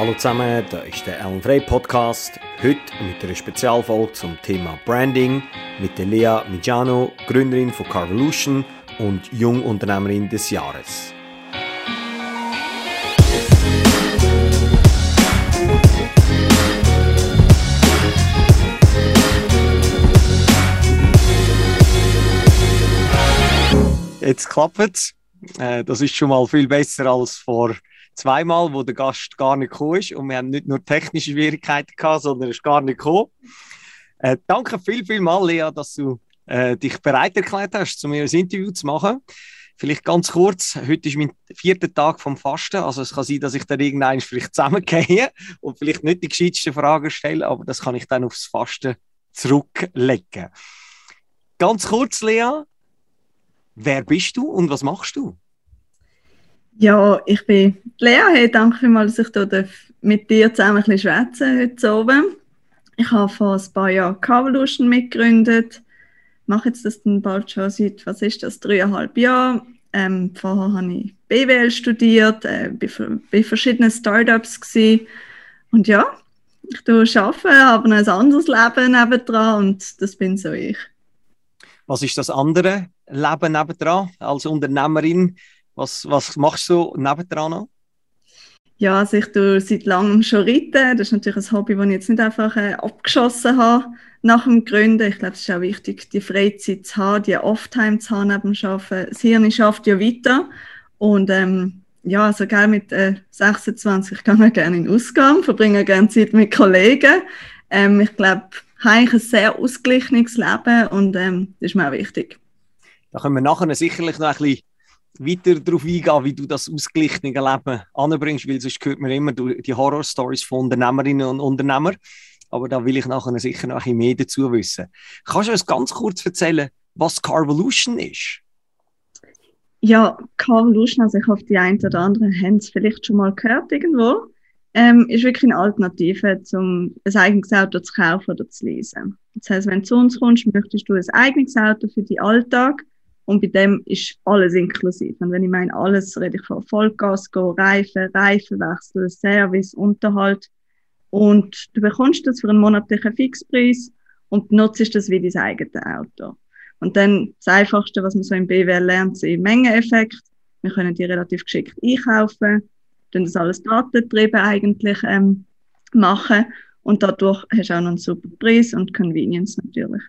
Hallo zusammen, da ist der Alan Frey Podcast. Heute mit einer Spezialfolge zum Thema Branding mit Lea Mijano, Gründerin von Carvolution und Jungunternehmerin des Jahres. Jetzt klappt es. Äh, das ist schon mal viel besser als vor zweimal, wo der Gast gar nicht gekommen ist. Und wir haben nicht nur technische Schwierigkeiten gehabt, sondern er ist gar nicht gekommen. Äh, danke viel, viel mal, Lea, dass du äh, dich bereit erklärt hast, zu mir ein Interview zu machen. Vielleicht ganz kurz, heute ist mein vierter Tag vom Fasten, also es kann sein, dass ich dann irgendwann vielleicht zusammengehe und vielleicht nicht die gescheitsten Fragen stelle, aber das kann ich dann aufs Fasten zurücklegen. Ganz kurz, Lea, wer bist du und was machst du? Ja, ich bin Lea. Hey, danke vielmals, dass ich hier mit dir zusammen ein bisschen schwätzen heute oben. Ich habe vor ein paar Jahren Carvolution mitgegründet. Mache jetzt das dann bald schon seit, was ist das, dreieinhalb Jahren. Ähm, vorher habe ich BWL studiert, äh, bei, bei verschiedenen Startups gewesen. Und ja, ich arbeite, habe ein anderes Leben nebendran und das bin so ich. Was ist das andere Leben nebendran als Unternehmerin? Was, was machst du nebendran noch? Ja, also ich tue seit langem schon reiten. Das ist natürlich ein Hobby, das ich jetzt nicht einfach äh, abgeschossen habe nach dem Gründen. Ich glaube, es ist auch wichtig, die Freizeit zu haben, die Offtime zu haben neben dem Arbeiten. Das Hirn schafft ja weiter. Und ähm, ja, also gerne mit äh, 26 kann man gerne in Ausgang, verbringe gerne Zeit mit Kollegen. Ähm, ich glaube, ich habe ein sehr ausgeglichenes Leben und ähm, das ist mir auch wichtig. Da können wir nachher sicherlich noch ein bisschen weiter darauf eingehen, wie du das ausgeglichene Leben anbringst, weil sonst hört man immer die Horror-Stories von Unternehmerinnen und Unternehmern. Aber da will ich nachher sicher noch ein bisschen mehr dazu wissen. Kannst du uns ganz kurz erzählen, was Carvolution ist? Ja, Carvolution, also ich hoffe, die einen oder anderen haben es vielleicht schon mal gehört irgendwo, ähm, ist wirklich eine Alternative, um ein eigenes Auto zu kaufen oder zu leasen. Das heißt, wenn du zu uns kommst, möchtest du ein eigenes Auto für den Alltag und bei dem ist alles inklusiv. Und wenn ich meine alles, rede ich von Vollgas, go, Reifen, Reifenwechsel, Service, Unterhalt. Und du bekommst das für einen monatlichen Fixpreis und nutzt das wie dein eigenes Auto. Und dann das Einfachste, was man so im BWL lernt, sind Mengeneffekt. Wir können die relativ geschickt einkaufen, dann das alles datentrieben eigentlich ähm, machen und dadurch hast du auch noch einen super Preis und Convenience natürlich.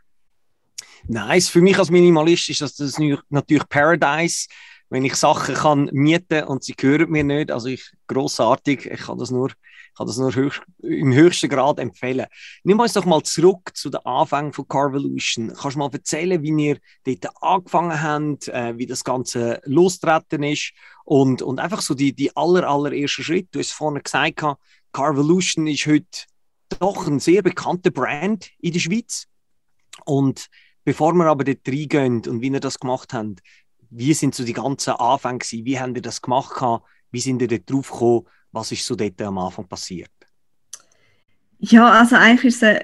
Nice. Für mich als Minimalist ist das, das natürlich Paradise, wenn ich Sachen kann mieten und sie gehören mir nicht. Also ich großartig. Ich kann das nur, kann das nur höchst, im höchsten Grad empfehlen. Nimm uns doch mal zurück zu den Anfängen von Carvolution. Kannst du mal erzählen, wie ihr dort angefangen habt, äh, wie das Ganze losgetreten ist und, und einfach so die, die aller, allerersten Schritt. Du hast vorhin gesagt, Carvolution ist heute doch ein sehr bekannter Brand in der Schweiz. Und Bevor wir aber dort reingehen und wie ihr das gemacht habt, wie sind so die ganzen Anfänge gewesen? Wie habt ihr das gemacht? Wie sind ihr dort drauf gekommen? Was ist so dort am Anfang passiert? Ja, also eigentlich ist es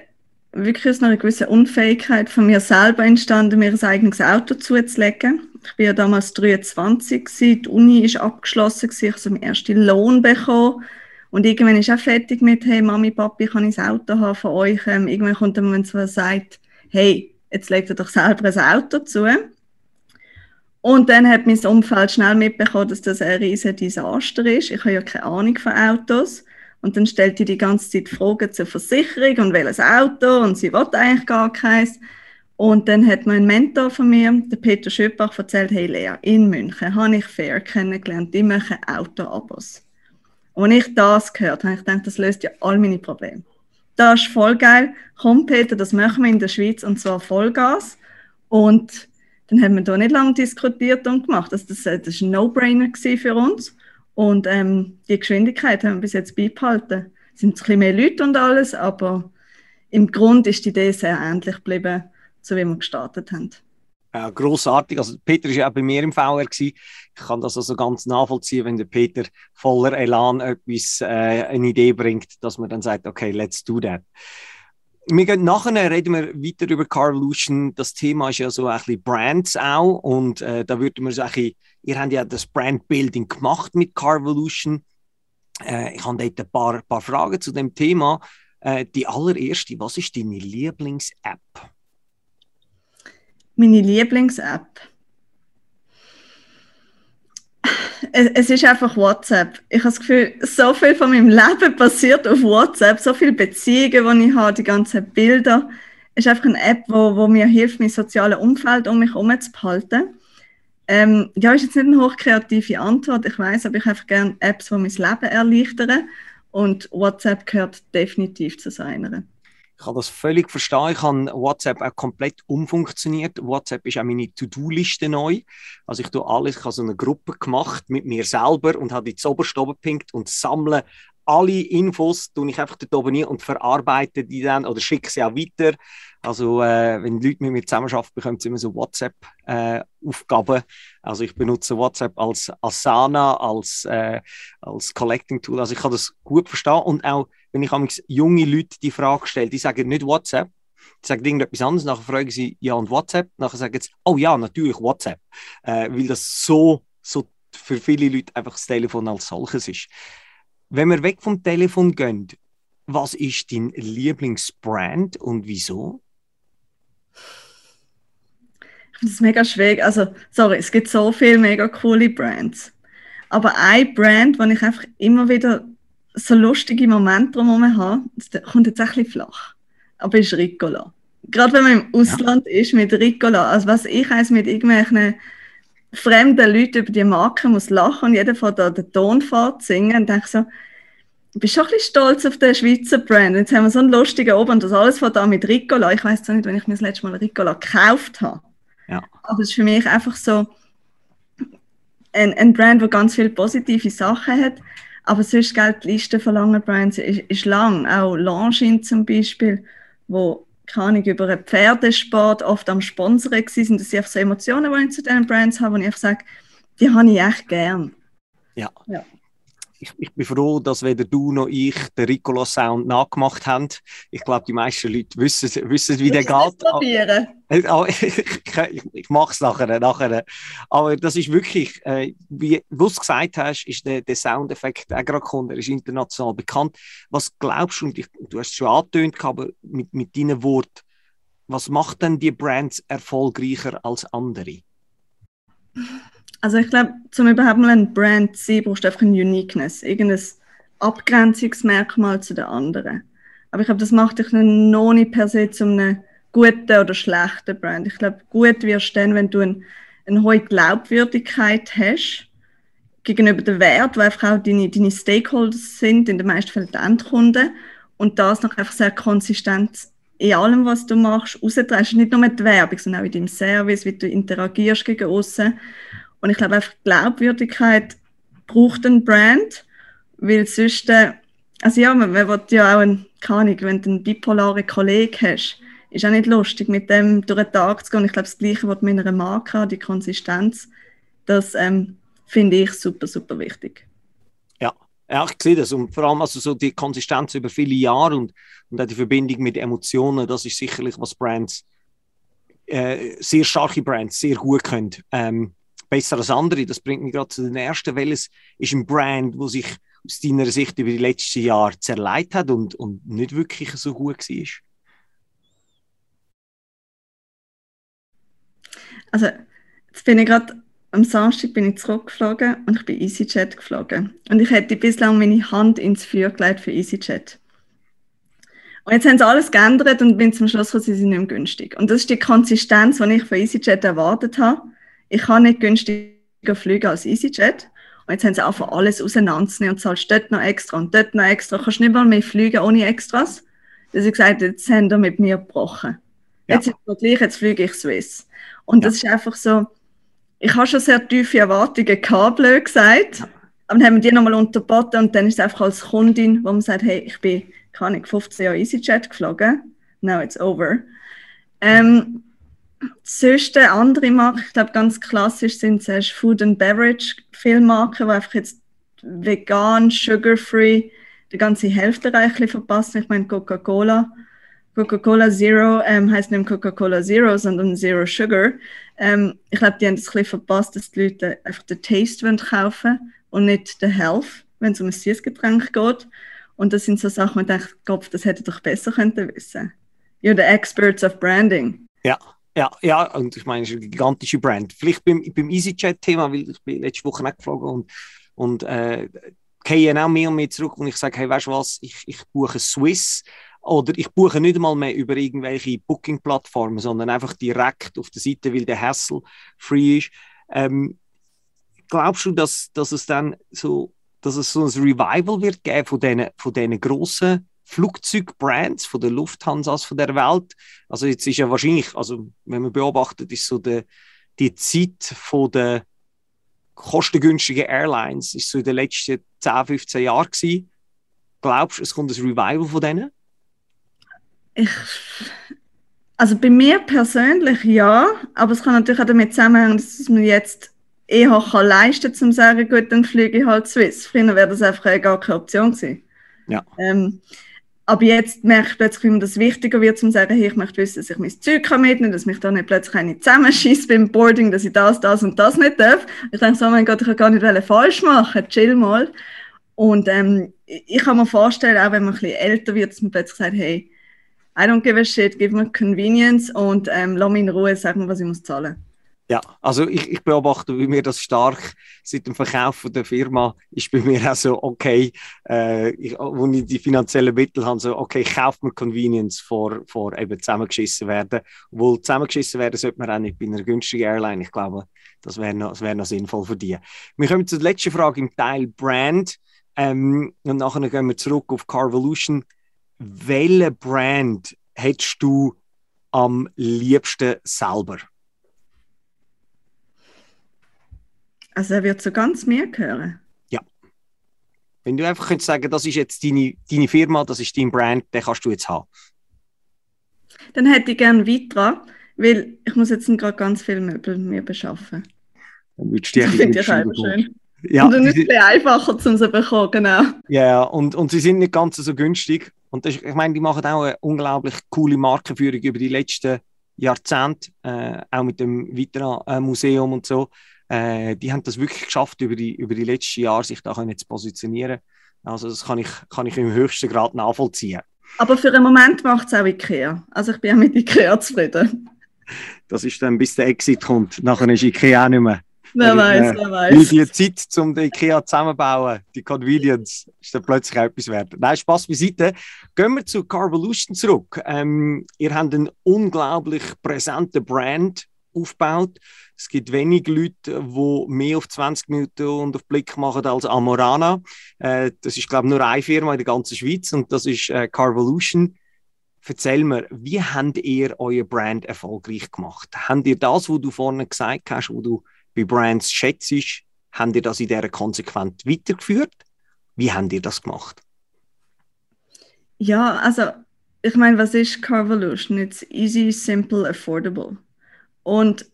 wirklich aus einer gewissen Unfähigkeit von mir selber entstanden, mir ein eigenes Auto zuzulegen. Ich war ja damals 23, gewesen, die Uni ist abgeschlossen, ich habe so meinen ersten Lohn bekommen. Und irgendwann ist auch fertig mit, hey Mami, Papi, kann ich das Auto haben von euch? Ähm, irgendwann kommt der Moment, wo er sagt, hey, jetzt legt er doch selber ein Auto zu. Und dann hat mein Umfeld schnell mitbekommen, dass das ein riesiges Desaster ist. Ich habe ja keine Ahnung von Autos. Und dann stellt die die ganze Zeit Fragen zur Versicherung und welches Auto und sie will eigentlich gar keins. Und dann hat mein Mentor von mir, der Peter Schöpbach, erzählt, hey Lea, in München habe ich Fair kennengelernt, die machen Autoabos. Und ich das gehört habe, ich gedacht, das löst ja all meine Probleme das ist voll geil. Komm, Peter, das machen wir in der Schweiz und zwar Vollgas. Und dann haben wir da nicht lange diskutiert und gemacht. Also das, war ein No-Brainer für uns. Und ähm, die Geschwindigkeit haben wir bis jetzt beibehalten. Es sind ein bisschen mehr Leute und alles, aber im Grund ist die Idee sehr ähnlich geblieben, so wie wir gestartet haben äh, großartig. Also Peter ist ja auch bei mir im VR gewesen. Ich kann das also ganz nachvollziehen, wenn der Peter voller Elan etwas, äh, eine Idee bringt, dass man dann sagt, okay, let's do that. Wir gehen nachher reden wir weiter über Carvolution. Das Thema ist ja so ein bisschen Brands auch und äh, da würde man sagen, ihr habt ja das Brandbuilding gemacht mit Carvolution. Äh, ich habe dort ein paar, paar Fragen zu dem Thema. Äh, die allererste, was ist deine Lieblings-App? Meine Lieblings-App? Es, es, ist einfach WhatsApp. Ich habe das Gefühl, so viel von meinem Leben passiert auf WhatsApp, so viele Beziehungen, die ich habe, die ganzen Bilder. Es ist einfach eine App, wo, wo mir hilft, mein soziales Umfeld um mich herum zu behalten. Ähm, ja, ist jetzt nicht eine hochkreative Antwort, ich weiß, aber ich habe gerne Apps, die mein Leben erleichtern. Und WhatsApp gehört definitiv zu seiner. Ich kann das völlig verstehen. Ich habe WhatsApp auch komplett umfunktioniert. WhatsApp ist auch meine To-Do-Liste neu. Also ich tue alles, ich habe so eine Gruppe gemacht mit mir selber und habe die oberst oben gepinkt und sammle alle Infos tue ich einfach dort oben und verarbeite die dann oder schicke sie auch weiter. Also äh, wenn Leute mit mir zusammenarbeiten, bekommen sie immer so WhatsApp-Aufgaben. Äh, also ich benutze WhatsApp als Asana, als, äh, als Collecting-Tool. Also ich kann das gut verstehen. Und auch, wenn ich junge Leute die Frage stelle, die sagen nicht WhatsApp, die sagen irgendetwas anderes, nachher fragen sie, ja und WhatsApp? Nachher sagen sie, oh ja, natürlich WhatsApp. Äh, weil das so, so für viele Leute einfach das Telefon als solches ist. Wenn wir weg vom Telefon gehen, was ist dein Lieblingsbrand und wieso? Ich finde es mega schwierig. Also, sorry, es gibt so viele mega coole Brands. Aber ein Brand, wo ich einfach immer wieder so lustige Momente drumherum habe, das kommt jetzt ein bisschen flach, aber ist Ricola. Gerade wenn man im Ausland ja. ist mit Ricola, also was ich heiße mit irgendwelchen fremden Leuten über die Marke muss lachen und jeder von da den Ton fährt singen und denke so, ich bin schon ein bisschen stolz auf den Schweizer Brand. Jetzt haben wir so einen lustigen Oben und das alles von da mit Ricola. Ich weiß zwar nicht, wenn ich mir das letzte Mal Ricola gekauft habe. Ja. Aber es ist für mich einfach so ein, ein Brand, der ganz viele positive Sachen hat. Aber sonst, gilt die Liste von langen Brands ist, ist lang. Auch Longines zum Beispiel, wo keine Ahnung, über einen Pferdesport oft am Sponsoren waren. Das sind einfach so Emotionen, die ich zu diesen Brands habe, wo ich sage, die habe ich echt gern. Ja. ja ich, ich, bin froh, dass weder du noch ich den Ricola Sound nachgemacht haben. Ich glaube, die meisten Leute wissen, wissen wie der geht. Probieren. Ich, ich, ich mache es nachher, nachher. Aber das ist wirklich, äh, wie du es gesagt hast, ist der, der Soundeffekt auch gerade gekommen. Er ist international bekannt. Was glaubst du, und du hast es schon angetönt, aber mit, mit deinen Worten, was macht denn die Brands erfolgreicher als andere? Also ich glaube, zum überhaupt mal ein Brand zu sein, brauchst du einfach eine Uniqueness, irgendein Abgrenzungsmerkmal zu den anderen. Aber ich glaube, das macht dich noch nicht per se zu einem guten oder schlechten Brand. Ich glaube, gut wirst du dann, wenn du ein, eine hohe Glaubwürdigkeit hast gegenüber den Wert, wo einfach auch deine, deine Stakeholders sind, in den meisten Fällen die Endkunden, und das noch einfach sehr konsistent in allem, was du machst, rausdrehst. Nicht nur mit der Werbung, sondern auch in deinem Service, wie du interagierst gegen außen. Und ich glaube einfach, Glaubwürdigkeit braucht ein Brand, weil sonst, äh, also ja, man, man will ja auch, ein, keine Ahnung, wenn du einen bipolaren Kollegen hast, ist auch nicht lustig, mit dem durch den Tag zu gehen. Ich glaube, das Gleiche, was mit einer Marke die Konsistenz, das ähm, finde ich super, super wichtig. Ja. Ja, ich sehe das. Und vor allem also so die Konsistenz über viele Jahre und, und auch die Verbindung mit Emotionen, das ist sicherlich, was Brands, äh, sehr starke Brands, sehr gut können. Ähm, besser als andere. Das bringt mich gerade zu den ersten. Welches ist ein Brand, wo sich aus deiner Sicht über die letzten Jahre zerleitet hat und, und nicht wirklich so gut war? Also, jetzt bin ich gerade am Samstag bin ich zurückgeflogen und ich bin EasyJet geflogen. Und ich hätte bislang meine Hand ins Feuer gelegt für EasyJet. Und jetzt haben sie alles geändert und bin zum Schluss gekommen, sie sind nicht mehr günstig. Und das ist die Konsistenz, die ich von EasyJet erwartet habe ich kann nicht günstiger fliegen als EasyJet. Und jetzt haben sie einfach alles auseinanderzunehmen und zahlst dort noch extra und dort noch extra. Du kannst nicht mal mehr fliegen ohne Extras. Dass ich gesagt jetzt haben sie mit mir gebrochen. Ja. Jetzt ist es gleich, jetzt fliege ich Swiss. Und ja. das ist einfach so, ich habe schon sehr tiefe Erwartungen gehabt, blöd gesagt. Ja. Aber dann haben wir die nochmal unterboten und dann ist es einfach als Kundin, wo man sagt, hey, ich bin, keine 15 Jahre EasyJet geflogen. Now it's over. Ähm, Sonst andere Marken, ich glaube ganz klassisch sind zuerst Food and Beverage viele die einfach jetzt vegan, sugar-free die ganze Hälfte reichlich verpassen. Ich meine Coca-Cola. Coca-Cola Zero ähm, heißt nicht Coca-Cola Zero, sondern Zero Sugar. Ähm, ich glaube, die haben das ein bisschen verpasst, dass die Leute einfach den Taste kaufen wollen und nicht den Health. wenn es um ein Süßgetränk geht. Und das sind so Sachen, wo ich denke, Gott, das hätte doch besser könnten wissen. You're the experts of branding. Ja, ja, ja, und ich meine, es ist eine gigantische Brand. Vielleicht beim, beim EasyJet-Thema, weil ich bin letzte Woche nicht geflogen und, und äh, gehe auch mehr und mehr zurück und ich sage, hey, weißt du was, ich, ich buche Swiss oder ich buche nicht einmal mehr über irgendwelche Booking-Plattformen, sondern einfach direkt auf der Seite, weil der Hassel free ist. Ähm, glaubst du, dass, dass es dann so, dass es so ein Revival wird geben von diesen, von diesen grossen Flugzeugbrands von der Lufthansa von der Welt. Also jetzt ist ja wahrscheinlich, also wenn man beobachtet, ist so der, die Zeit von der kostengünstigen Airlines ist so in den letzten 10, 15 Jahren gewesen. Glaubst du, es kommt ein Revival von denen? Ich, also bei mir persönlich ja, aber es kann natürlich auch damit zusammenhängen, dass man jetzt eher kann leisten kann, um zu sagen, gut, dann fliege ich halt Swiss. Früher wäre das einfach gar keine Option gewesen. Ja. Ähm, aber jetzt merke ich plötzlich, wie mir das wichtiger wird, um zu sagen, hey, ich möchte wissen, dass ich mein Zeug kann mitnehmen dass mich da nicht plötzlich eine zusammenschießt beim Boarding, dass ich das, das und das nicht darf. Ich denke so, oh mein Gott, ich kann gar nicht falsch machen, chill mal. Und ähm, ich kann mir vorstellen, auch wenn man ein bisschen älter wird, dass man plötzlich sagt, hey, I don't give a shit, give me convenience und ähm, lass mich in Ruhe, sag mir, was ich muss zahlen muss. Ja, also ich, ich beobachte, wie mir das stark seit dem Verkauf der Firma ist bei mir auch so, okay, äh, ich, wo ich die finanziellen Mittel habe, so, okay, ich kaufe mir Convenience vor, vor eben zusammengeschissen werden. Obwohl zusammengeschissen werden sollte man auch nicht bei einer günstigen Airline. Ich glaube, das wäre noch, wär noch sinnvoll für die. Wir kommen zur letzten Frage im Teil Brand. Ähm, und nachher gehen wir zurück auf Carvolution. Welche Brand hättest du am liebsten selber? Also er wird so ganz mir gehören? Ja. Wenn du einfach könntest sagen, das ist jetzt deine, deine Firma, das ist dein Brand, den kannst du jetzt haben. Dann hätte ich gerne Vitra, weil ich muss jetzt gerade ganz viele Möbel mir beschaffen. Dann würdest du die finde ich einfach schön. Ja, und dann ist es einfacher, um sie zu bekommen, genau. Ja, und, und sie sind nicht ganz so günstig. Und das, ich meine, die machen auch eine unglaublich coole Markenführung über die letzten Jahrzehnte, äh, auch mit dem Vitra-Museum und so äh, die haben das wirklich geschafft, über die, über die letzten Jahre sich da können zu positionieren. Also das kann ich, kann ich im höchsten Grad nachvollziehen. Aber für einen Moment macht es auch Ikea. Also ich bin auch mit Ikea zufrieden. Das ist dann, bis der Exit kommt. Nachher ist Ikea auch nicht mehr. Wer weiß, wer weiß. Die Zeit, um den IKEA zusammenzubauen, die Convenience, ist dann plötzlich etwas wert. Nein, Spaß beiseite. Gehen wir zu Carvolution zurück. Ähm, ihr habt einen unglaublich präsenten Brand aufgebaut. Es gibt wenig Leute, die mehr auf 20 Minuten und auf Blick machen als Amorana. Äh, das ist, glaube ich, nur eine Firma in der ganzen Schweiz und das ist äh, Carvolution. Erzähl mir, wie habt ihr euer Brand erfolgreich gemacht? Habt ihr das, was du vorhin gesagt hast, was du bei Brands schätzt, habt ihr das in dieser konsequent weitergeführt? Wie habt ihr das gemacht? Ja, also ich meine, was ist Carvolution? It's easy, simple, affordable. Und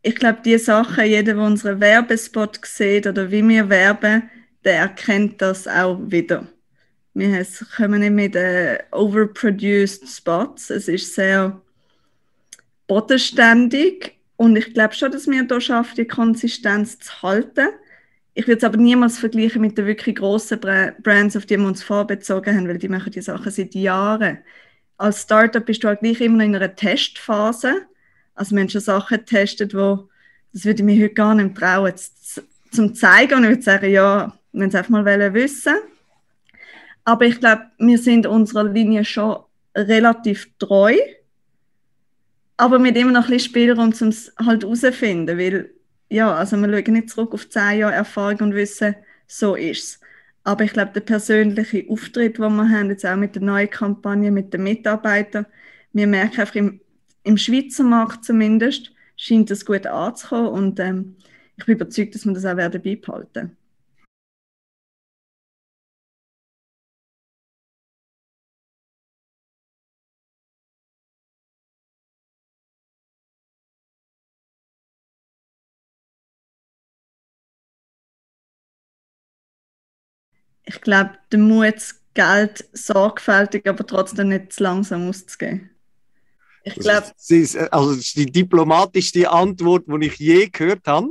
ich glaube, die Sachen, jeder, der unseren Werbespot sieht oder wie wir werben, der erkennt das auch wieder. Wir kommen nicht mit äh, overproduced Spots. Es ist sehr bodenständig und ich glaube schon, dass wir hier schaffen, die Konsistenz zu halten. Ich würde es aber niemals vergleichen mit den wirklich grossen Brands, auf die wir uns vorbezogen haben, weil die machen die Sachen seit Jahren. Als Startup bist du halt gleich immer in einer Testphase also wir haben schon Sachen getestet, wo das würde ich mir heute gar nicht trauen zu, zum zeigen. Und ich würde sagen, ja, wenn Sie einfach mal wissen Aber ich glaube, wir sind unserer Linie schon relativ treu. Aber mit immer noch ein bisschen Spielraum, um es halt herauszufinden. Weil, ja, also wir schauen nicht zurück auf zehn Jahre Erfahrung und wissen, so ist es. Aber ich glaube, der persönliche Auftritt, den wir haben, jetzt auch mit der neuen Kampagne, mit den Mitarbeitern, wir merken einfach im im Schweizer Markt zumindest scheint es gut anzukommen und ähm, ich bin überzeugt, dass wir das auch werden beibehalten. Ich glaube, der Mut, Geld sorgfältig, aber trotzdem nicht zu langsam auszugeben. Ich glaube. Das ist, also die diplomatischste Antwort, die ich je gehört habe.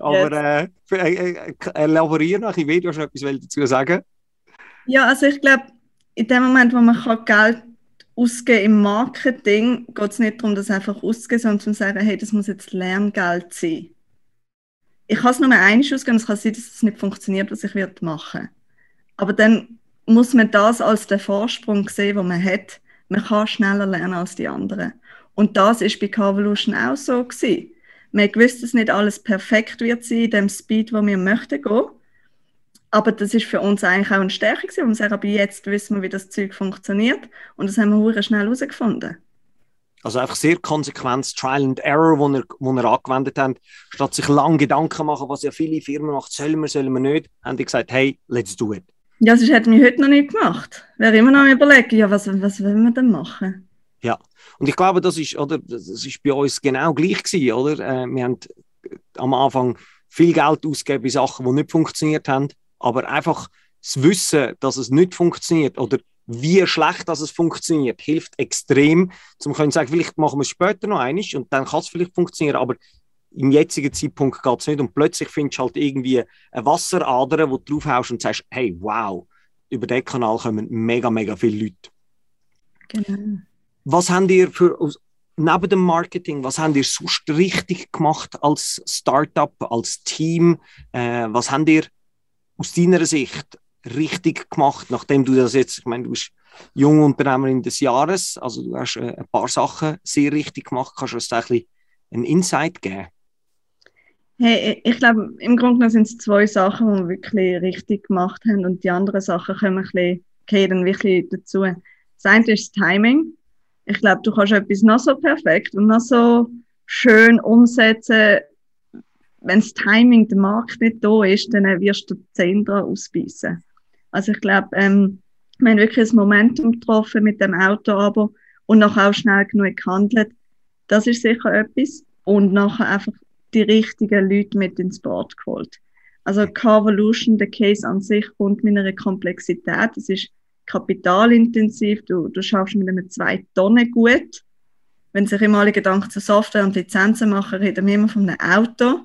Aber äh, äh, äh, elaborieren noch ein bisschen, du hast noch etwas dazu sagen? Ja, also ich glaube, in dem Moment, wo man kann Geld ausgeben im Marketing, geht es nicht darum, das einfach auszugeben, sondern zu sagen, hey, das muss jetzt Lerngeld sein. Ich kann es nur einmal ausgeben, es kann sein, dass es nicht funktioniert, was ich machen Aber dann muss man das als den Vorsprung sehen, den man hat. Man kann schneller lernen als die anderen. Und das ist bei Carvolution auch so gewesen. Wir wussten, dass nicht alles perfekt wird sein, in dem Speed, wo wir möchten gehen. Aber das ist für uns eigentlich auch eine Stärke gewesen, wir sagen, aber jetzt wissen wir, wie das Zeug funktioniert. Und das haben wir schnell herausgefunden. Also einfach sehr konsequent Trial and Error, wo wir, wo wir angewendet haben. Statt sich lange Gedanken machen, was ja viele Firmen machen, sollen wir, sollen wir nicht, haben die gesagt, hey, let's do it. Ja, das hätten wir heute noch nicht gemacht. Wäre immer noch überlegen, ja, was, was wollen wir denn machen? Ja, und ich glaube, das ist, oder, das ist bei uns genau gleich gewesen, oder? Äh, wir haben am Anfang viel Geld ausgegeben bei Sachen, die nicht funktioniert haben aber einfach das Wissen, dass es nicht funktioniert oder wie schlecht dass es funktioniert, hilft extrem, um zu sagen, vielleicht machen wir es später noch einig und dann kann es vielleicht funktionieren, aber im jetzigen Zeitpunkt geht es nicht und plötzlich findest du halt irgendwie eine Wasserader, wo du draufhaust und sagst, hey, wow, über diesen Kanal kommen mega, mega viele Leute. Genau. Was habt ihr für, neben dem Marketing, was habt ihr sonst richtig gemacht als Startup, als Team? Äh, was habt ihr aus deiner Sicht richtig gemacht, nachdem du das jetzt, ich meine, du bist junge Unternehmerin des Jahres, also du hast äh, ein paar Sachen sehr richtig gemacht, kannst du uns da ein bisschen einen Insight geben? Hey, ich glaube, im Grunde genommen sind es zwei Sachen, die wir wirklich richtig gemacht haben und die anderen Sachen kommen ein bisschen, gehen wirklich dazu. Das eine ist das Timing. Ich glaube, du kannst etwas noch so perfekt und noch so schön umsetzen, wenn das Timing, der Markt nicht da ist, dann wirst du Zähne dran ausbeißen. Also ich glaube, ähm, wir haben wirklich ein Momentum getroffen mit dem Auto aber und nachher auch schnell genug gehandelt. Das ist sicher etwas. Und nachher einfach die richtigen Leute mit ins Board geholt. Also Carvolution, der Case an sich kommt mit einer Komplexität. Es ist kapitalintensiv. Du, du schaffst mit einem zwei Tonnen gut. Wenn sich immer alle Gedanken zu Software und Lizenzen machen, reden wir immer von einem Auto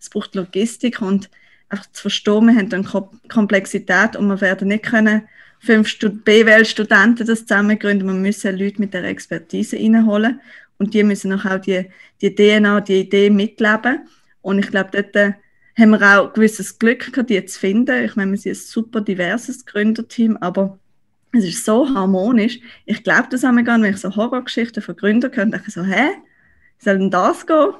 es braucht Logistik und einfach zu verstehen, wir haben dann Komplexität und wir werden nicht können fünf BWL-Studenten das zusammengründen, wir müssen Leute mit der Expertise reinholen und die müssen auch die, die DNA, die Idee mitleben und ich glaube, dort äh, haben wir auch ein gewisses Glück gehabt, die zu finden. Ich meine, wir sind ein super diverses Gründerteam, aber es ist so harmonisch. Ich glaube das haben wir gar nicht, wenn ich so Horrorgeschichten von Gründern höre, denke ich so, hä, soll denn das gehen?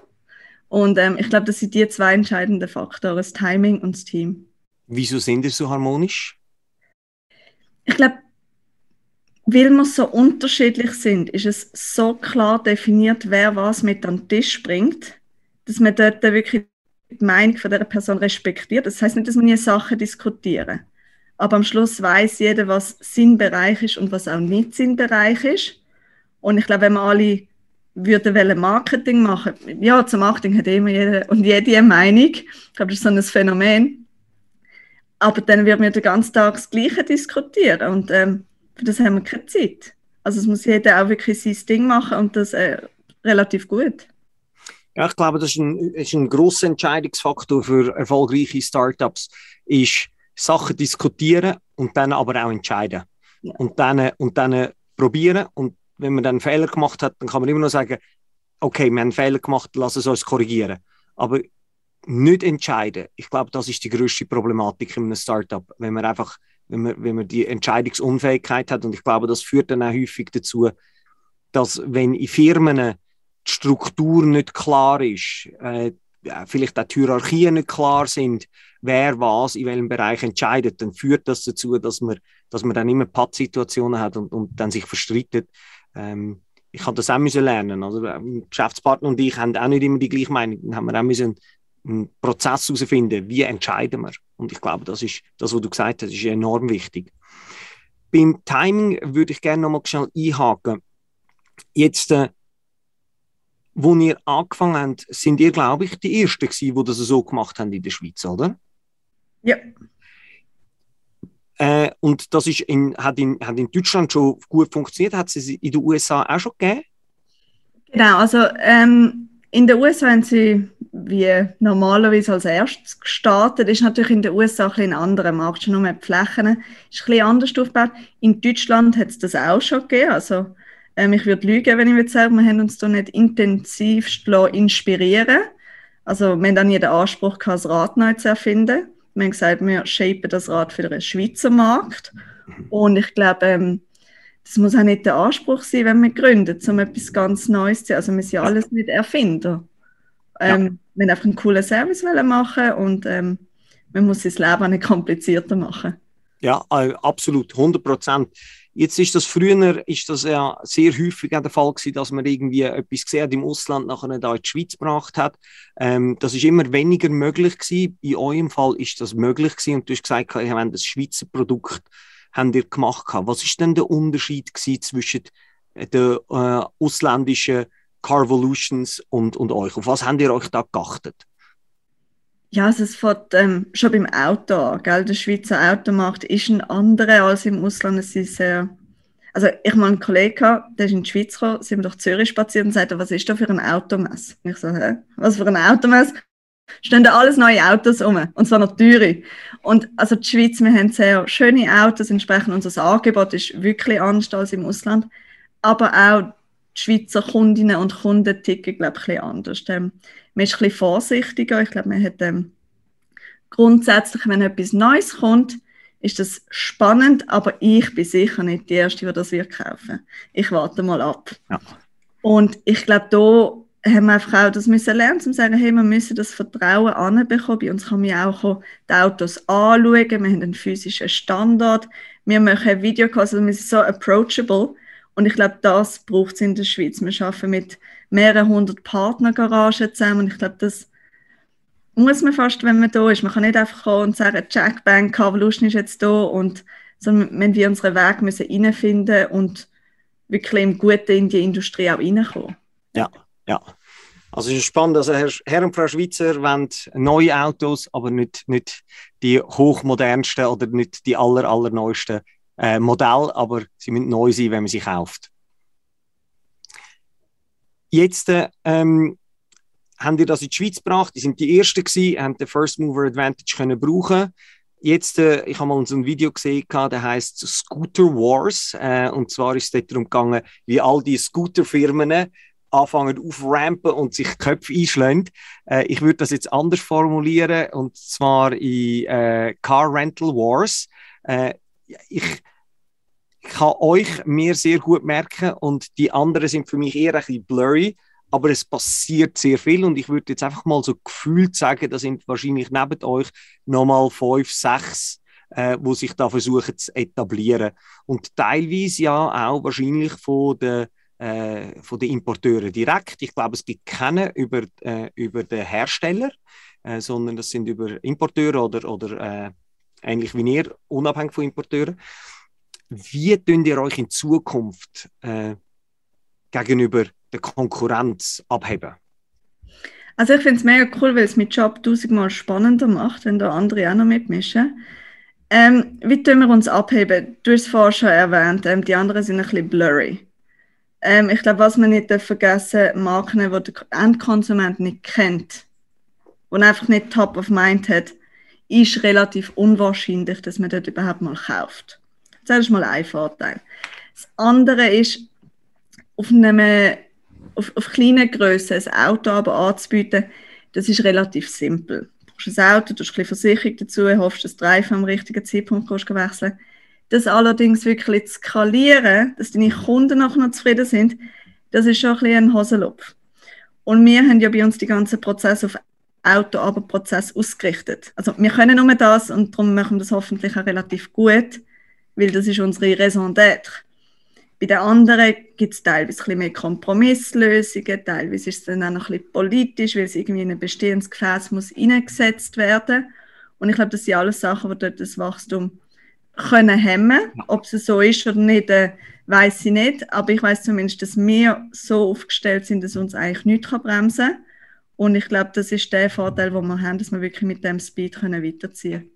Und ähm, ich glaube, das sind die zwei entscheidenden Faktoren, das Timing und das Team. Wieso sind die so harmonisch? Ich glaube, weil wir so unterschiedlich sind, ist es so klar definiert, wer was mit an den Tisch bringt, dass man dort wirklich die Meinung von der Person respektiert. Das heißt nicht, dass wir nie Sachen diskutieren. Aber am Schluss weiß jeder, was sein Bereich ist und was auch nicht sein Bereich ist. Und ich glaube, wenn wir alle würden Marketing machen. Ja, zum Marketing hat immer jeder und jede eine Meinung. Ich glaube, das ist so ein Phänomen. Aber dann wird wir den ganzen Tag das Gleiche diskutieren und ähm, für das haben wir keine Zeit. Also es muss jeder auch wirklich sein Ding machen und das äh, relativ gut. Ja, ich glaube, das ist ein, ist ein grosser Entscheidungsfaktor für erfolgreiche Startups, ist Sachen diskutieren und dann aber auch entscheiden. Ja. Und dann, und dann probieren und wenn man dann einen Fehler gemacht hat, dann kann man immer noch sagen, okay, wir haben einen Fehler gemacht, lass es uns korrigieren. Aber nicht entscheiden, ich glaube, das ist die größte Problematik in einem Startup, wenn man einfach, wenn man, wenn man die Entscheidungsunfähigkeit hat und ich glaube, das führt dann auch häufig dazu, dass wenn in Firmen die Struktur nicht klar ist, äh, vielleicht auch die Hierarchien nicht klar sind, wer was in welchem Bereich entscheidet, dann führt das dazu, dass man, dass man dann immer Pattsituationen hat und, und dann sich verstreitet ähm, ich habe das auch lernen. Also, ähm, Geschäftspartner und ich haben auch nicht immer die gleiche Meinung. Dann haben wir auch Prozess herausfinden, wie entscheiden wir. Und ich glaube, das ist das, was du gesagt hast, ist enorm wichtig. Beim Timing würde ich gerne noch mal schnell einhaken. Jetzt, äh, wo ihr angefangen habt, sind ihr, glaube ich, die Ersten gewesen, die das so gemacht haben in der Schweiz, oder? Ja. Äh, und das ist in, hat, in, hat in Deutschland schon gut funktioniert. Hat es in den USA auch schon gegeben? Genau, also ähm, In den USA haben sie wie normalerweise als erstes gestartet. Das ist natürlich in den USA ein, ein anderer Markt, schon nur mehr die Flächen. Ist ein bisschen anders aufgebaut. In Deutschland hat es das auch schon gegeben. Also, ähm, ich würde lügen, wenn ich würde sagen, wir haben uns da nicht intensivst inspirieren Also, wir haben dann nie den Anspruch gehabt, das Rad neu zu erfinden. Wir haben gesagt, wir shapen das Rad für den Schweizer Markt. Und ich glaube, ähm, das muss auch nicht der Anspruch sein, wenn wir gründen, um etwas ganz Neues zu Also wir sind ja alles nicht Erfinder. Ähm, ja. Wir wollen einfach einen coolen Service machen und ähm, man muss sein Leben auch nicht komplizierter machen. Ja, äh, absolut, 100 Prozent. Jetzt ist das früher ist das ja sehr häufig der Fall gewesen, dass man irgendwie etwas gesehen im Ausland nachher da in die Schweiz gebracht hat. Ähm, das ist immer weniger möglich gewesen. In eurem Fall ist das möglich gewesen und du hast gesagt, wir haben das Schweizer Produkt habt ihr gemacht? Was ist denn der Unterschied zwischen den äh, ausländischen Carvolutions und, und euch? Auf was habt ihr euch da geachtet? Ja, also es fängt ähm, schon beim Auto an. Der Schweizer Automarkt ist ein anderer als im Ausland. Es ist sehr also ich habe einen Kollegen, der ist in die Schweiz gekommen, sind wir durch Zürich spaziert und sagte, was ist da für ein Automess? Und ich so, hä? Was für ein Automess? Stehen da alles neue Autos um. Und zwar noch teure. Und also die Schweiz, wir haben sehr schöne Autos, entsprechend unser Angebot ist wirklich anders als im Ausland. Aber auch die Schweizer Kundinnen und Kunden ticken, glaube ich, ein bisschen anders. Ähm, man ist ein bisschen vorsichtiger. Ich glaube, man hat ähm, grundsätzlich, wenn etwas Neues kommt, ist das spannend, aber ich bin sicher nicht die Erste, die das wird kaufen. Ich warte mal ab. Ja. Und ich glaube, da haben wir einfach auch das müssen lernen, zu sagen, hey, wir müssen das Vertrauen anbekommen. Bei uns kann man auch die Autos anschauen, wir haben einen physischen Standard, wir machen Videocalls, also wir sind so approachable. Und ich glaube, das braucht es in der Schweiz. Wir arbeiten mit mehreren hundert Partnergaragen zusammen und ich glaube, das muss man fast, wenn man da ist. Man kann nicht einfach kommen und sagen, Jack Bang, Carvolution ist jetzt da und sondern wenn wir unseren Weg müssen reinfinden und wirklich im Guten in die Industrie auch reinkommen. Ja, ja. Also es ist spannend, also Herr, Herr und Frau Schweizer wollen neue Autos, aber nicht, nicht die hochmodernsten oder nicht die aller, allerneuesten äh, Modelle, aber sie müssen neu sein, wenn man sie kauft. Jetzt ähm, haben die das in die Schweiz gebracht, die sind die Ersten gewesen, haben den First Mover Advantage können brauchen. Jetzt, äh, ich habe mal so ein Video gesehen, der heißt Scooter Wars. Äh, und zwar ist es darum gegangen, wie all die Scooterfirmen anfangen auframpen und sich Köpfe einschlagen. Äh, ich würde das jetzt anders formulieren und zwar in äh, Car Rental Wars. Äh, ich kann euch mir sehr gut merken und die anderen sind für mich eher ein bisschen blurry, aber es passiert sehr viel und ich würde jetzt einfach mal so gefühlt sagen, da sind wahrscheinlich neben euch nochmal fünf, sechs äh, wo sich da versuchen zu etablieren. Und teilweise ja auch wahrscheinlich von den äh, von den Importeuren direkt. Ich glaube, es gibt keine über, äh, über den Hersteller, äh, sondern das sind über Importeure oder, oder äh, ähnlich wie ihr, unabhängig von Importeuren. Wie könnt ihr euch in Zukunft äh, gegenüber der Konkurrenz abheben? Also ich finde es mega cool, weil es mit Job tausendmal spannender macht, wenn da andere auch noch mitmischen. Ähm, wie tun wir uns abheben? Du hast es vorher schon erwähnt, ähm, die anderen sind ein bisschen blurry. Ähm, ich glaube, was man nicht vergessen darf, Marken, die der Endkonsument nicht kennt und einfach nicht top of mind hat, ist relativ unwahrscheinlich, dass man dort überhaupt mal kauft. Das ist mal ein Vorteil. Das andere ist, auf, einem, auf, auf kleinen Grössen ein Auto aber anzubieten, das ist relativ simpel. Du brauchst ein Auto, du hast ein bisschen Versicherung dazu, hoffst, dass du das Drive am richtigen Zeitpunkt kannst wechseln das allerdings wirklich zu skalieren, dass deine Kunden nachher noch zufrieden sind, das ist schon ein bisschen ein Hosenlupf. Und wir haben ja bei uns die ganzen Prozesse auf Auto-Aber-Prozess ausgerichtet. Also wir können nur das und darum machen wir das hoffentlich auch relativ gut, weil das ist unsere Raison d'être. Bei den anderen gibt es teilweise ein bisschen mehr Kompromisslösungen, teilweise ist es dann auch noch ein bisschen politisch, weil es irgendwie in ein bestehendes Gefäß muss eingesetzt werden. Und ich glaube, das sind alles Sachen, die dort das Wachstum können hemmen. Ob es so ist oder nicht, äh, weiß ich nicht. Aber ich weiß zumindest, dass wir so aufgestellt sind, dass uns eigentlich nichts bremsen kann. Und ich glaube, das ist der Vorteil, den wir haben, dass wir wirklich mit dem Speed können weiterziehen können.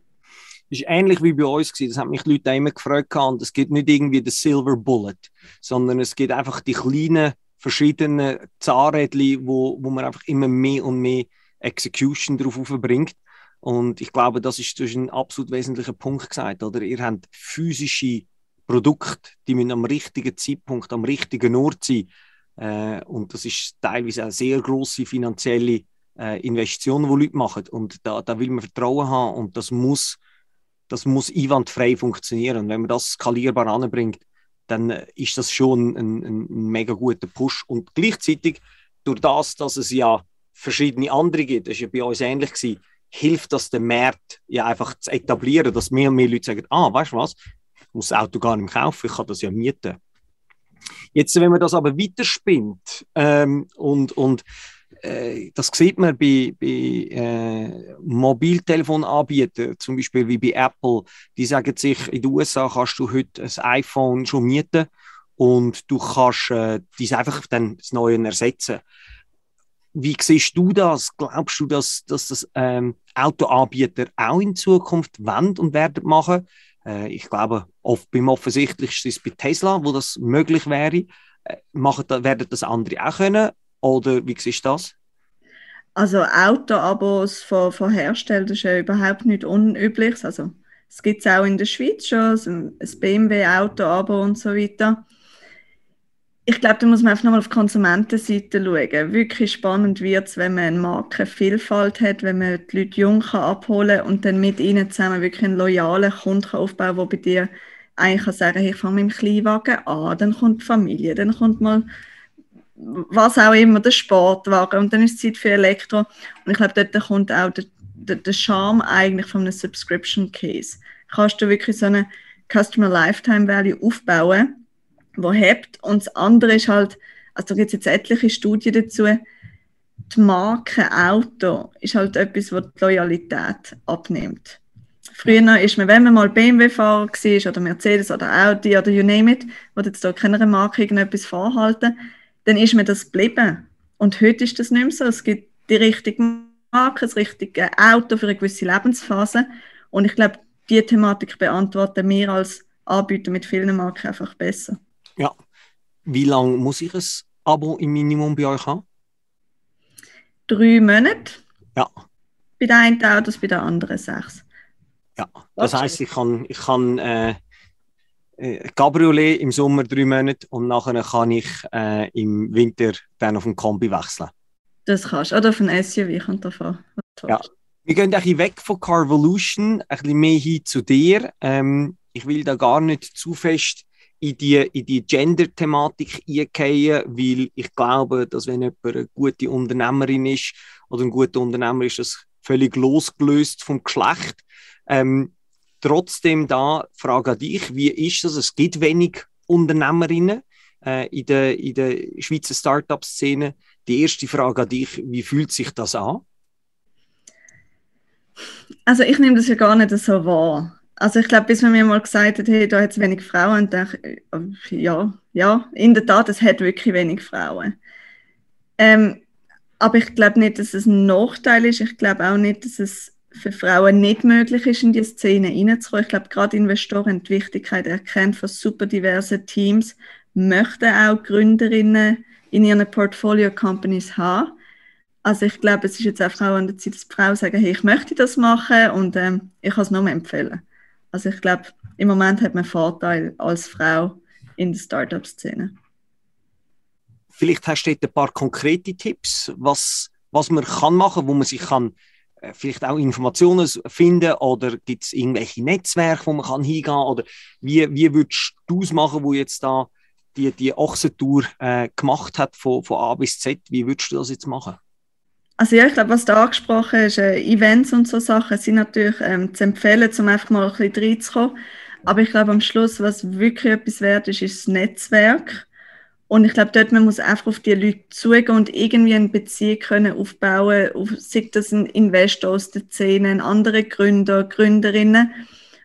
Das ist ähnlich wie bei uns gewesen. Das haben mich Leute immer gefragt. Und es gibt nicht irgendwie den Silver Bullet, sondern es gibt einfach die kleinen verschiedenen Zahnrädchen, wo, wo man einfach immer mehr und mehr Execution drauf bringt. Und ich glaube, das ist, ein absolut wesentlicher Punkt gesagt. Oder? Ihr habt physische Produkte, die müssen am richtigen Zeitpunkt, am richtigen Ort sein. Äh, und das ist teilweise eine sehr grosse finanzielle äh, Investition, die Leute machen. Und da, da will man Vertrauen haben und das muss, das muss einwandfrei funktionieren. Und wenn man das skalierbar anbringt, dann ist das schon ein, ein, ein mega guter Push. Und gleichzeitig, durch das, dass es ja verschiedene andere gibt, das war ja bei uns ähnlich, gewesen, hilft das dem Markt ja einfach zu etablieren, dass mehr und mehr Leute sagen, ah, weißt du was, ich muss das Auto gar nicht kaufen, ich kann das ja mieten. Jetzt, wenn man das aber weiterspinnt ähm, und, und äh, das sieht man bei, bei äh, Mobiltelefonanbietern, zum Beispiel wie bei Apple, die sagen sich, in den USA kannst du heute ein iPhone schon mieten und du kannst äh, dies einfach dann das Neue ersetzen. Wie siehst du das? Glaubst du, dass, dass das ähm, Autoanbieter auch in Zukunft wollen und werden machen? Äh, ich glaube, oft, beim offensichtlichsten ist es bei Tesla, wo das möglich wäre. Äh, machen, werden das andere auch können? Oder wie siehst du das? Also Autoabos von, von Herstellern ist ja überhaupt nicht unüblich. Also es gibt es auch in der Schweiz schon, ein BMW-Auto-Abo und so weiter. Ich glaube, da muss man einfach nochmal auf die Konsumentenseite schauen. Wirklich spannend wird es, wenn man eine Markenvielfalt hat, wenn man die Leute jung kann abholen und dann mit ihnen zusammen wirklich einen loyalen Kunden aufbauen kann, der bei dir eigentlich kann sagen ich fange mit dem Kleinwagen an, dann kommt die Familie, dann kommt mal was auch immer, der Sportwagen und dann ist es Zeit für Elektro. Und ich glaube, dort kommt auch der, der, der Charme eigentlich von einem Subscription Case. Kannst du wirklich so eine Customer Lifetime Value aufbauen, wo hebt und das andere ist halt, also da gibt es jetzt etliche Studien dazu, die Marke Auto ist halt etwas, was die Loyalität abnimmt. Früher ist man, wenn man mal BMW-Fahrer war oder Mercedes oder Audi oder you name it, wo jetzt da keiner Marke irgendetwas vorhalten, dann ist mir das geblieben. Und heute ist das nicht mehr so. Es gibt die richtige Marke, das richtige Auto für eine gewisse Lebensphase. Und ich glaube, diese Thematik beantworten wir als Anbieter mit vielen Marken einfach besser. Ja. Wie lange muss ich ein Abo im Minimum bei euch haben? Drei Monate. Ja. Bei der einen Autos, bei der anderen sechs. Ja, das heißt, ich kann, ich kann äh, äh, Cabriolet im Sommer drei Monate und nachher kann ich äh, im Winter dann auf ein Kombi wechseln. Das kannst du. Oder auf ein SUV kommt davon. Ja. Wir gehen ein bisschen weg von Carvolution, ein bisschen mehr hin zu dir. Ähm, ich will da gar nicht zu fest in die, in die Gender-Thematik eingehen, weil ich glaube, dass wenn jemand eine gute Unternehmerin ist oder ein guter Unternehmer ist, das völlig losgelöst vom Geschlecht. Ähm, Trotzdem da Frage an dich, wie ist das? Es gibt wenig Unternehmerinnen äh, in der, in der Schweizer Startup-Szene. Die erste Frage an dich, wie fühlt sich das an? Also ich nehme das ja gar nicht so wahr. Also ich glaube, bis man mir mal gesagt hat, hey, da hat es wenig Frauen, dachte ich, ja, ja, in der Tat, es hat wirklich wenig Frauen. Ähm, aber ich glaube nicht, dass es ein Nachteil ist. Ich glaube auch nicht, dass es für Frauen nicht möglich ist, in die Szene hineinzukommen. Ich glaube, gerade Investoren die Wichtigkeit erkennt von super diversen Teams, möchten auch Gründerinnen in ihren Portfolio-Companies haben. Also ich glaube, es ist jetzt auch an der Zeit, dass Frauen sagen, hey, ich möchte das machen und ähm, ich kann es nur empfehlen. Also ich glaube, im Moment hat man Vorteil als Frau in der Startup-Szene. Vielleicht hast du ein paar konkrete Tipps, was, was man kann machen, wo man sich kann äh, vielleicht auch Informationen finden oder gibt es irgendwelche Netzwerke, wo man kann hingehen kann oder wie, wie würdest du es machen, wo jetzt da die, die Ochsentour äh, gemacht hat von, von A bis Z, wie würdest du das jetzt machen? Also ja, ich glaube, was da angesprochen ist, äh, Events und so Sachen sind natürlich ähm, zu empfehlen, um einfach mal ein bisschen reinzukommen. Aber ich glaube, am Schluss, was wirklich etwas wert ist, ist das Netzwerk. Und ich glaube, dort man muss einfach auf die Leute zugehen und irgendwie eine Beziehung können aufbauen, auf, sei das ein Investor aus der Szene, ein anderer Gründer, Gründerinnen.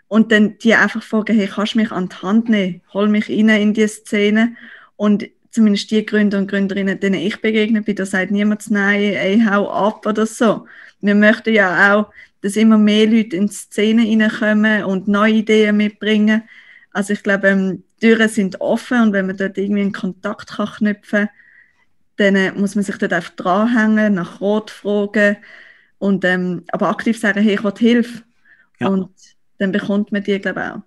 Und dann die einfach fragen, hey, kannst du mich an die Hand nehmen? Hol mich rein in die Szene. Und zumindest die Gründer und Gründerinnen, denen ich begegnet bin, da sagt niemand nein, ey, hau ab oder so. Wir möchten ja auch, dass immer mehr Leute in die Szene reinkommen und neue Ideen mitbringen. Also ich glaube, ähm, Türen sind offen und wenn man dort irgendwie einen Kontakt kann knüpfen dann muss man sich dort einfach dranhängen, nach Rot fragen und ähm, aber aktiv sagen, hey, ich will Hilfe. Ja. Und dann bekommt man die, glaube ich, auch.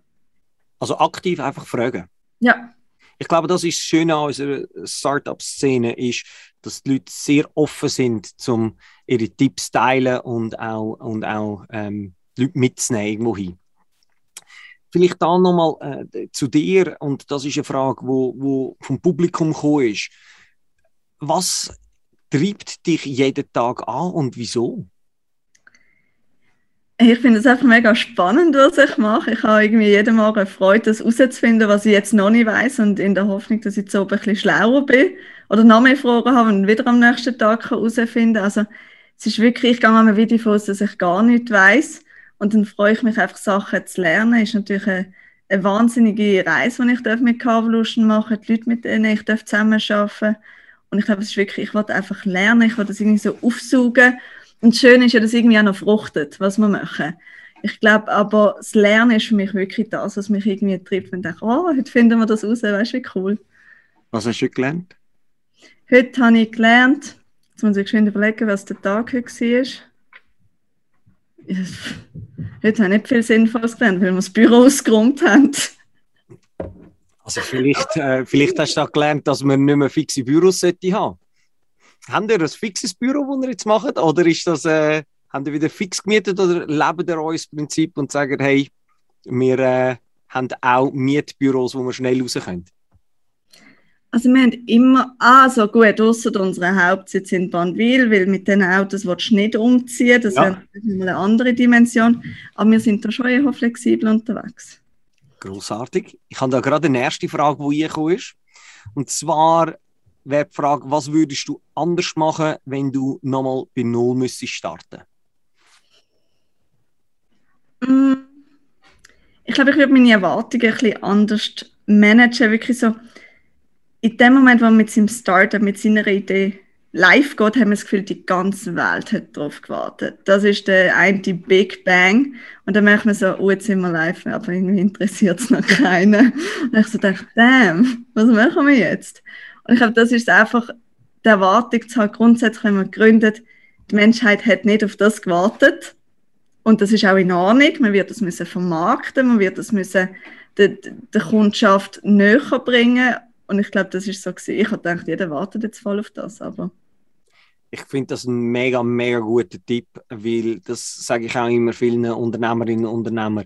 Also aktiv einfach fragen? Ja. Ich glaube, das ist schön an unserer Startup-Szene, ist, dass die Leute sehr offen sind, um ihre Tipps zu teilen und auch, und auch ähm, die Leute mitzunehmen irgendwo hin. Vielleicht dann nochmal äh, zu dir, und das ist eine Frage, wo, wo vom Publikum gekommen ist. Was treibt dich jeden Tag an und wieso? Ich finde es einfach mega spannend, was ich mache. Ich habe irgendwie jeden Morgen Freude, das herauszufinden, was ich jetzt noch nicht weiß und in der Hoffnung, dass ich so ein bisschen schlauer bin oder noch mehr Fragen habe und wieder am nächsten Tag herausfinden kann. Also es ist wirklich, ich gehe mal wieder davon aus, dass ich gar nicht weiß und dann freue ich mich einfach, Sachen zu lernen. Ist natürlich eine, eine wahnsinnige Reise, die ich mit Carvolution machen darf, die Leute, mit denen ich zusammen arbeiten Und ich glaube, es ist wirklich, ich wollte einfach lernen, ich wollte das irgendwie so aufsaugen und schön ist ja, dass irgendwie auch noch fruchtet, was wir machen. Ich glaube aber, das Lernen ist für mich wirklich das, was mich irgendwie trifft. Und denke, oh, heute finden wir das raus, weißt du, wie cool. Was hast du gelernt? Heute habe ich gelernt, jetzt muss ich geschwind überlegen, was der Tag heute war. Heute habe ich nicht viel Sinnvolles gelernt, weil wir das Büro ausgeräumt haben. Also vielleicht, äh, vielleicht hast du auch gelernt, dass man nicht mehr fixe Büros haben sollte Habt ihr ein fixes Büro, das ihr jetzt macht? Oder ist das, äh, habt ihr wieder fix gemietet oder leben ihr euer Prinzip und sagen, hey, wir äh, haben auch Mietbüros, wo wir schnell raus können? Also wir haben immer, also gut, außer unseren Hauptsitz in Bannwil, weil mit den Autos willst du nicht umziehen, das ja. wäre eine andere Dimension, aber wir sind da schon eher flexibel unterwegs. Großartig. Ich habe da gerade eine erste Frage, die eingekommen ist. Und zwar, wäre die Frage, was würdest du anders machen, wenn du nochmal bei Null müsstest starten? Mm. Ich glaube, ich würde meine Erwartungen ein bisschen anders managen. Wirklich so, in dem Moment, wo man mit seinem Startup, mit seiner Idee live geht, haben wir das Gefühl, die ganze Welt hat darauf gewartet. Das ist der eine Big Bang. Und dann merkt man so, oh, jetzt sind wir live, aber irgendwie interessiert es noch keinen. Und ich so denke, damn, was machen wir jetzt? Und ich glaube, das ist einfach die Erwartung zu haben, grundsätzlich, wenn man gründet, die Menschheit hat nicht auf das gewartet. Und das ist auch in Ordnung. Man wird das müssen vermarkten, man wird das müssen der, der Kundschaft näher bringen. Und ich glaube, das ist so gewesen. Ich habe gedacht, jeder wartet jetzt voll auf das, aber ich finde das ein mega, mega guter Tipp, weil das sage ich auch immer vielen Unternehmerinnen und Unternehmern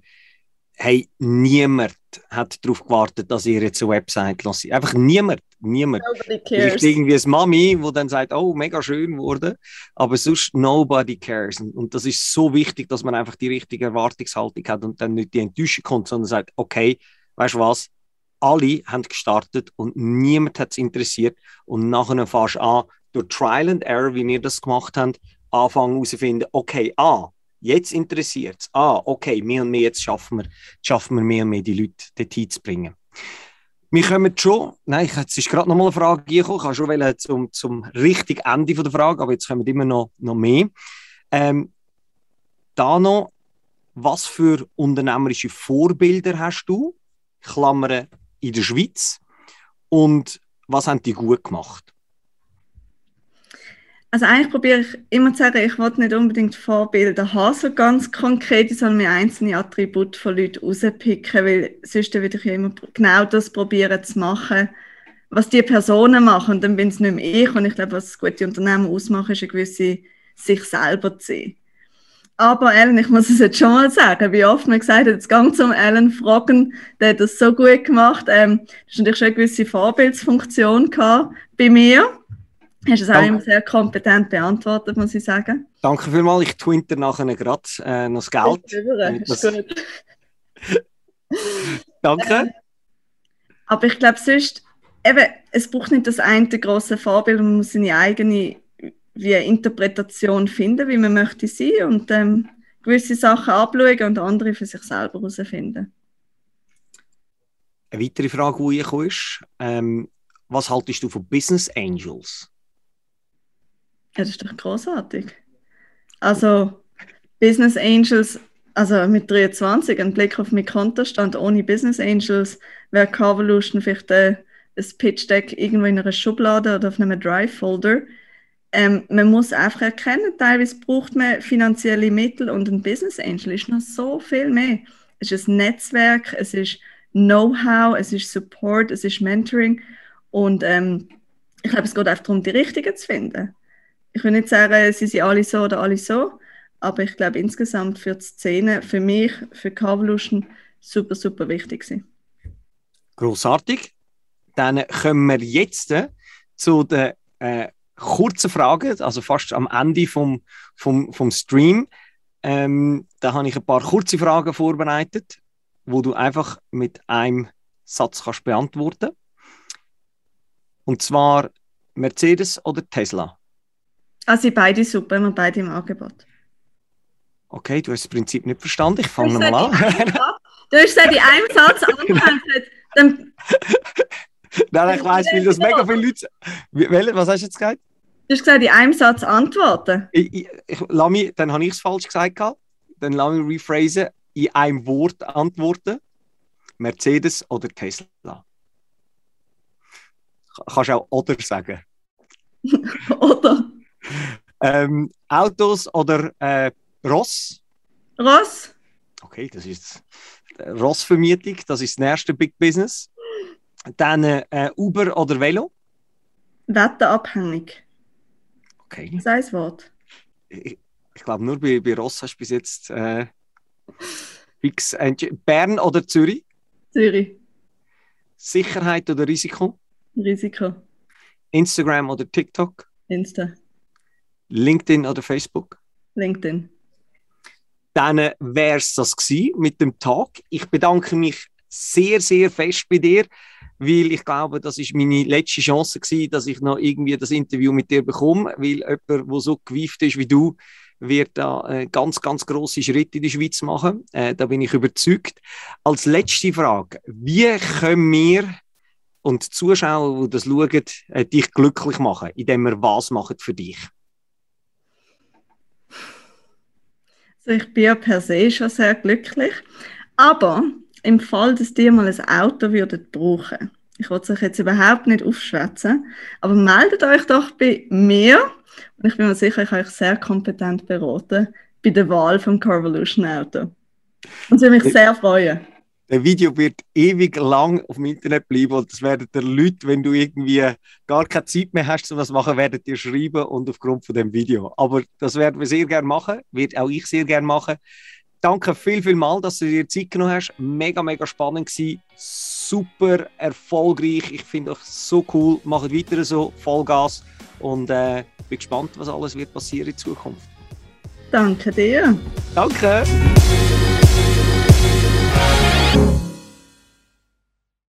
hey, niemand hat darauf gewartet, dass ihr jetzt eine Website lasst. Einfach niemand, niemand. Vielleicht irgendwie eine Mami, wo dann sagt, oh, mega schön wurde, aber sonst nobody cares. Und das ist so wichtig, dass man einfach die richtige Erwartungshaltung hat und dann nicht die Enttäuschung kommt, sondern sagt, okay, weißt du was, alle haben gestartet und niemand hat es interessiert und nachher fährst du an, durch Trial and Error, wie ihr das gemacht habt, anfangen herauszufinden, okay, ah, Jetzt interessiert es. Ah, okay, mehr und mehr, jetzt schaffen wir, schaffen wir mehr und mehr, die Leute dorthin zu bringen. Wir kommen schon, nein, jetzt ist gerade noch mal eine Frage gekommen, ich habe schon wollen zum, zum richtigen Ende der Frage, aber jetzt kommen immer noch, noch mehr. Ähm, da noch, was für unternehmerische Vorbilder hast du, Klammern, in der Schweiz und was haben die gut gemacht? Also eigentlich probiere ich immer zu sagen, ich will nicht unbedingt Vorbilder haben, so ganz konkret, sondern mir einzelne Attribute von Leuten rauspicken, weil sonst würde ich ja immer genau das probieren zu machen, was die Personen machen. Und dann bin es nicht mehr ich. Und ich glaube, was gute Unternehmen ausmacht, ist eine gewisse sich selber zu sehen. Aber Alan, ich muss es jetzt schon mal sagen, wie oft man gesagt hat, jetzt gang zum Alan fragen, der hat das so gut gemacht. Ähm, das ist natürlich schon eine gewisse Vorbildsfunktion gehabt bei mir. Hast du es auch immer sehr kompetent beantwortet, muss ich sagen. Danke vielmals. Ich twinter nachher gerade äh, noch das Geld. Ist, gut. Danke. Ähm, aber ich glaube sonst, eben, es braucht nicht das eine große Vorbild, man muss seine eigene wie Interpretation finden, wie man möchte sein und ähm, gewisse Sachen abschauen und andere für sich selber herausfinden. Eine weitere Frage, die ich ist, ähm, was haltest du von Business Angels? Ja, das ist doch großartig. Also, Business Angels, also mit 23, ein Blick auf meinen Kontostand ohne Business Angels, wäre Carvolution vielleicht eine ein Pitch Deck irgendwo in einer Schublade oder auf einem Drive-Folder. Ähm, man muss einfach erkennen, teilweise braucht man finanzielle Mittel und ein Business Angel ist noch so viel mehr. Es ist ein Netzwerk, es ist Know-how, es ist Support, es ist Mentoring und ähm, ich glaube, es geht einfach darum, die Richtigen zu finden. Ich will nicht sagen, sie sind alle so oder alle so, aber ich glaube insgesamt für die Szene, für mich, für Carvolution super, super wichtig sind. Großartig. Dann kommen wir jetzt zu den äh, kurzen Fragen, also fast am Ende vom, vom, vom Stream. Ähm, da habe ich ein paar kurze Fragen vorbereitet, wo du einfach mit einem Satz kannst beantworten. Und zwar Mercedes oder Tesla? Also beide super, wir beide im Angebot. Okay, du hast das Prinzip nicht verstanden. Ich fange mal an. du hast gesagt, in einem Satz antwortet. Dann... Nein, ich weiß, weil das mega viele Leute. Was hast du jetzt gesagt? Du hast gesagt, in einem Satz antworten. Ich, ich, ich, mich, dann habe ich es falsch gesagt. Dann lass mich rephrasen. In einem Wort antworten. Mercedes oder Tesla? Kannst du auch oder sagen? oder. Ähm, Autos oder äh, Ross? Ross. Okay, das ist Rossvermietung, das ist das nächste Big Business. Dann äh, Uber oder Velo? Wetterabhängig. Okay. Das ist ein Wort. Ich, ich glaube, nur bei, bei Ross hast du bis jetzt äh, fix. Bern oder Zürich? Zürich. Sicherheit oder Risiko? Risiko. Instagram oder TikTok? Insta. LinkedIn oder Facebook? LinkedIn. Dann wäre es das mit dem Tag. Ich bedanke mich sehr, sehr fest bei dir, weil ich glaube, das ist meine letzte Chance gewesen, dass ich noch irgendwie das Interview mit dir bekomme, weil jemand, der so gewieft ist wie du, wird da äh, ganz, ganz große Schritte in die Schweiz machen. Äh, da bin ich überzeugt. Als letzte Frage, wie können wir und die Zuschauer, die das schauen, äh, dich glücklich machen, indem wir was machen für dich? Also ich bin ja per se schon sehr glücklich, aber im Fall, dass die mal ein Auto würdet brauchen, ich wollte euch jetzt überhaupt nicht aufschwätzen, aber meldet euch doch bei mir und ich bin mir sicher, ich kann euch sehr kompetent beraten bei der Wahl vom Carvolution Auto. Und ich würde mich sehr freuen. Der Video wird ewig lang auf dem Internet bleiben und das werden die Leute, wenn du irgendwie gar keine Zeit mehr hast, um das zu machen, werden dir schreiben und aufgrund von dem Video. Aber das werden wir sehr gerne machen, wird auch ich sehr gerne machen. Danke viel, viel mal, dass du dir Zeit genommen hast. Mega, mega spannend gewesen. Super erfolgreich. Ich finde euch so cool. Macht weiter so, Vollgas. Und äh, bin gespannt, was alles wird passieren in Zukunft. Danke dir. Danke. Bye.